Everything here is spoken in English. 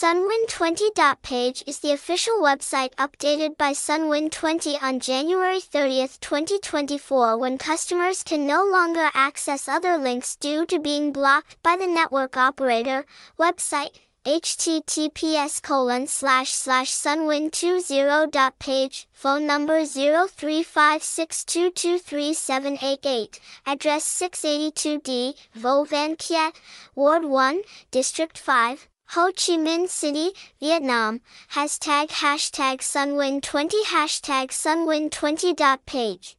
Sunwin20.page is the official website updated by Sunwin20 on January 30, 2024 when customers can no longer access other links due to being blocked by the network operator. Website https colon slash slash sunwin20.page phone number 0356223788 address 682d vo van kiet ward 1 district 5 Ho Chi Minh City, Vietnam, hashtag hashtag Sunwin20 hashtag Sunwin20.page